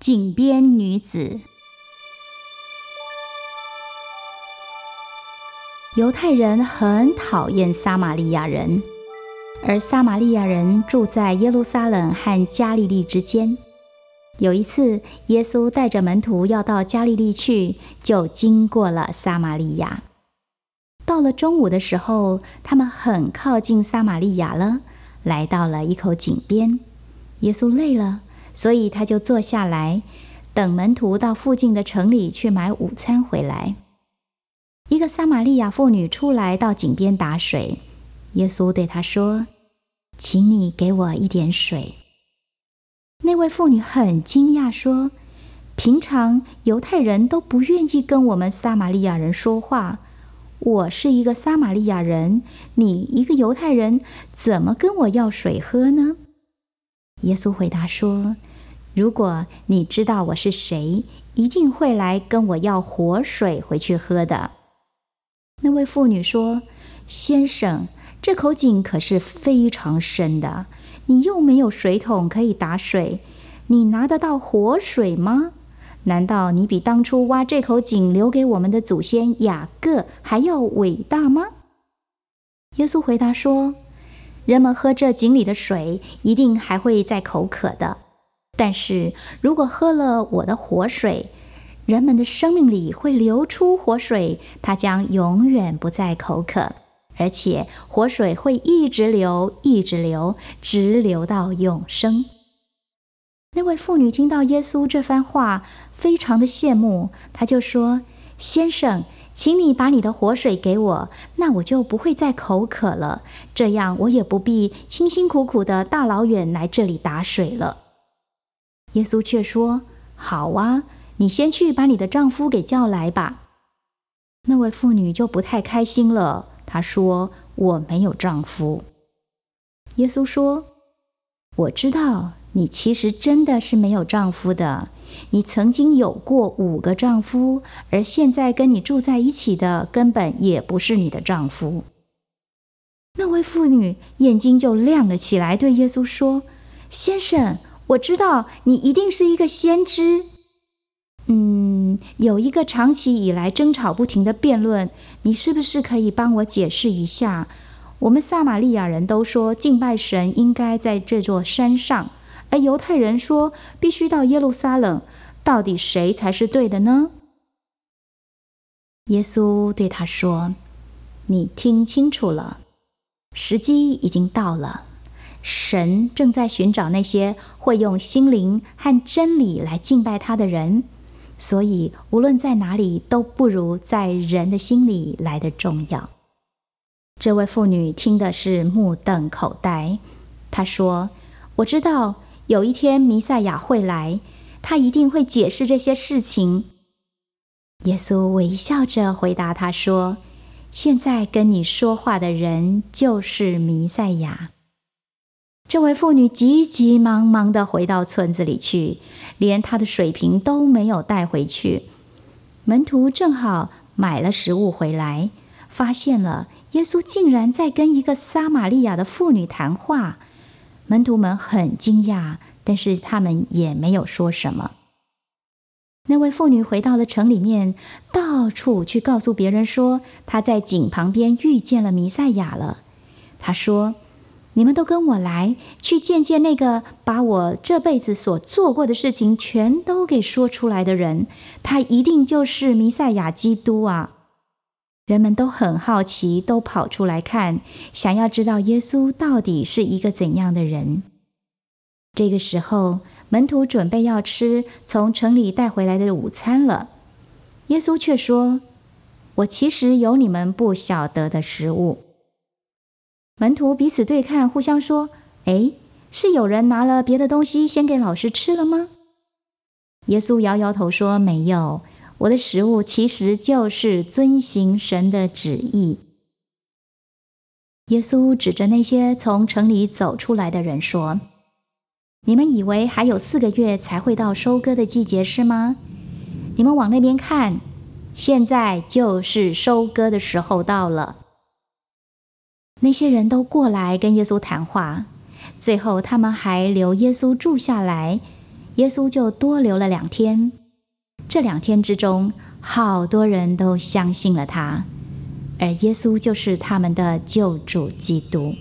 井边女子。犹太人很讨厌撒玛利亚人，而撒玛利亚人住在耶路撒冷和加利利之间。有一次，耶稣带着门徒要到加利利去，就经过了撒玛利亚。到了中午的时候，他们很靠近撒玛利亚了，来到了一口井边。耶稣累了。所以他就坐下来，等门徒到附近的城里去买午餐回来。一个撒玛利亚妇女出来到井边打水，耶稣对她说：“请你给我一点水。”那位妇女很惊讶，说：“平常犹太人都不愿意跟我们撒玛利亚人说话。我是一个撒玛利亚人，你一个犹太人，怎么跟我要水喝呢？”耶稣回答说。如果你知道我是谁，一定会来跟我要活水回去喝的。那位妇女说：“先生，这口井可是非常深的，你又没有水桶可以打水，你拿得到活水吗？难道你比当初挖这口井留给我们的祖先雅各还要伟大吗？”耶稣回答说：“人们喝这井里的水，一定还会再口渴的。”但是如果喝了我的活水，人们的生命里会流出活水，它将永远不再口渴，而且活水会一直流，一直流，直流到永生。那位妇女听到耶稣这番话，非常的羡慕，她就说：“先生，请你把你的活水给我，那我就不会再口渴了，这样我也不必辛辛苦苦的大老远来这里打水了。”耶稣却说：“好啊，你先去把你的丈夫给叫来吧。”那位妇女就不太开心了。她说：“我没有丈夫。”耶稣说：“我知道你其实真的是没有丈夫的。你曾经有过五个丈夫，而现在跟你住在一起的根本也不是你的丈夫。”那位妇女眼睛就亮了起来，对耶稣说：“先生。”我知道你一定是一个先知。嗯，有一个长期以来争吵不停的辩论，你是不是可以帮我解释一下？我们撒玛利亚人都说敬拜神应该在这座山上，而犹太人说必须到耶路撒冷，到底谁才是对的呢？耶稣对他说：“你听清楚了，时机已经到了。”神正在寻找那些会用心灵和真理来敬拜他的人，所以无论在哪里都不如在人的心里来的重要。这位妇女听的是目瞪口呆。她说：“我知道有一天弥赛亚会来，他一定会解释这些事情。”耶稣微笑着回答他说：“现在跟你说话的人就是弥赛亚。”这位妇女急急忙忙地回到村子里去，连她的水瓶都没有带回去。门徒正好买了食物回来，发现了耶稣竟然在跟一个撒玛利亚的妇女谈话。门徒们很惊讶，但是他们也没有说什么。那位妇女回到了城里面，到处去告诉别人说她在井旁边遇见了弥赛亚了。她说。你们都跟我来，去见见那个把我这辈子所做过的事情全都给说出来的人，他一定就是弥赛亚基督啊！人们都很好奇，都跑出来看，想要知道耶稣到底是一个怎样的人。这个时候，门徒准备要吃从城里带回来的午餐了，耶稣却说：“我其实有你们不晓得的食物。”门徒彼此对看，互相说：“哎，是有人拿了别的东西先给老师吃了吗？”耶稣摇摇头说：“没有，我的食物其实就是遵行神的旨意。”耶稣指着那些从城里走出来的人说：“你们以为还有四个月才会到收割的季节是吗？你们往那边看，现在就是收割的时候到了。”那些人都过来跟耶稣谈话，最后他们还留耶稣住下来。耶稣就多留了两天。这两天之中，好多人都相信了他，而耶稣就是他们的救主基督。